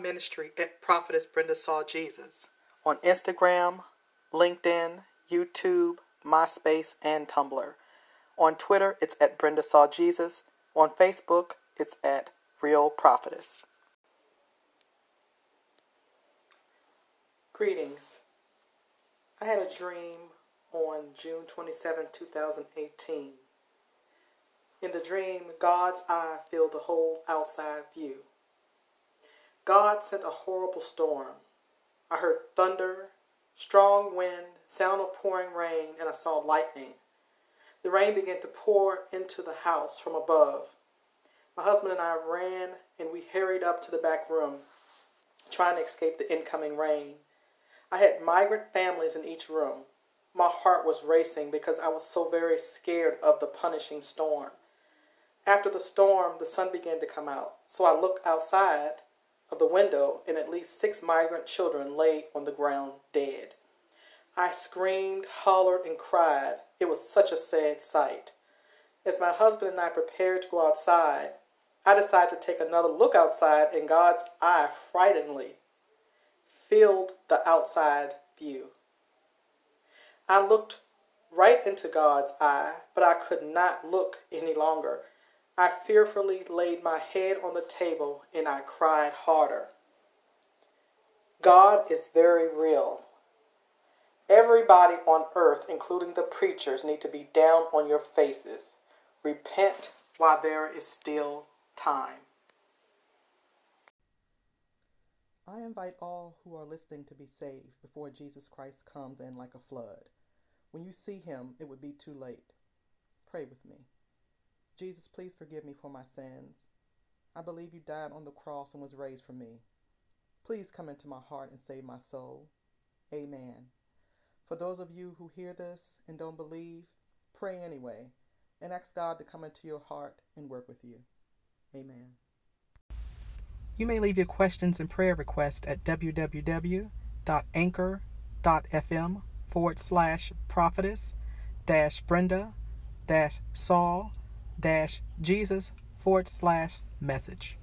ministry at Prophetess Brenda Saw Jesus on Instagram, LinkedIn, YouTube, MySpace, and Tumblr. On Twitter, it's at Brenda Saw Jesus. On Facebook, it's at Real Prophetess. Greetings. I had a dream on June 27, 2018. In the dream, God's eye filled the whole outside view. God sent a horrible storm. I heard thunder, strong wind, sound of pouring rain, and I saw lightning. The rain began to pour into the house from above. My husband and I ran and we hurried up to the back room, trying to escape the incoming rain. I had migrant families in each room. My heart was racing because I was so very scared of the punishing storm. After the storm, the sun began to come out, so I looked outside of the window, and at least six migrant children lay on the ground dead. I screamed, hollered, and cried. It was such a sad sight. As my husband and I prepared to go outside, I decided to take another look outside, and God's eye frighteningly filled the outside view. I looked right into God's eye, but I could not look any longer. I fearfully laid my head on the table and I cried harder. God is very real. Everybody on earth, including the preachers, need to be down on your faces. Repent while there is still time. I invite all who are listening to be saved before Jesus Christ comes in like a flood. When you see him, it would be too late. Pray with me. Jesus, please forgive me for my sins. I believe you died on the cross and was raised for me. Please come into my heart and save my soul. Amen. For those of you who hear this and don't believe, pray anyway and ask God to come into your heart and work with you. Amen. You may leave your questions and prayer requests at www.anchor.fm forward slash prophetess dash Brenda dash Saw dash Jesus forward slash message.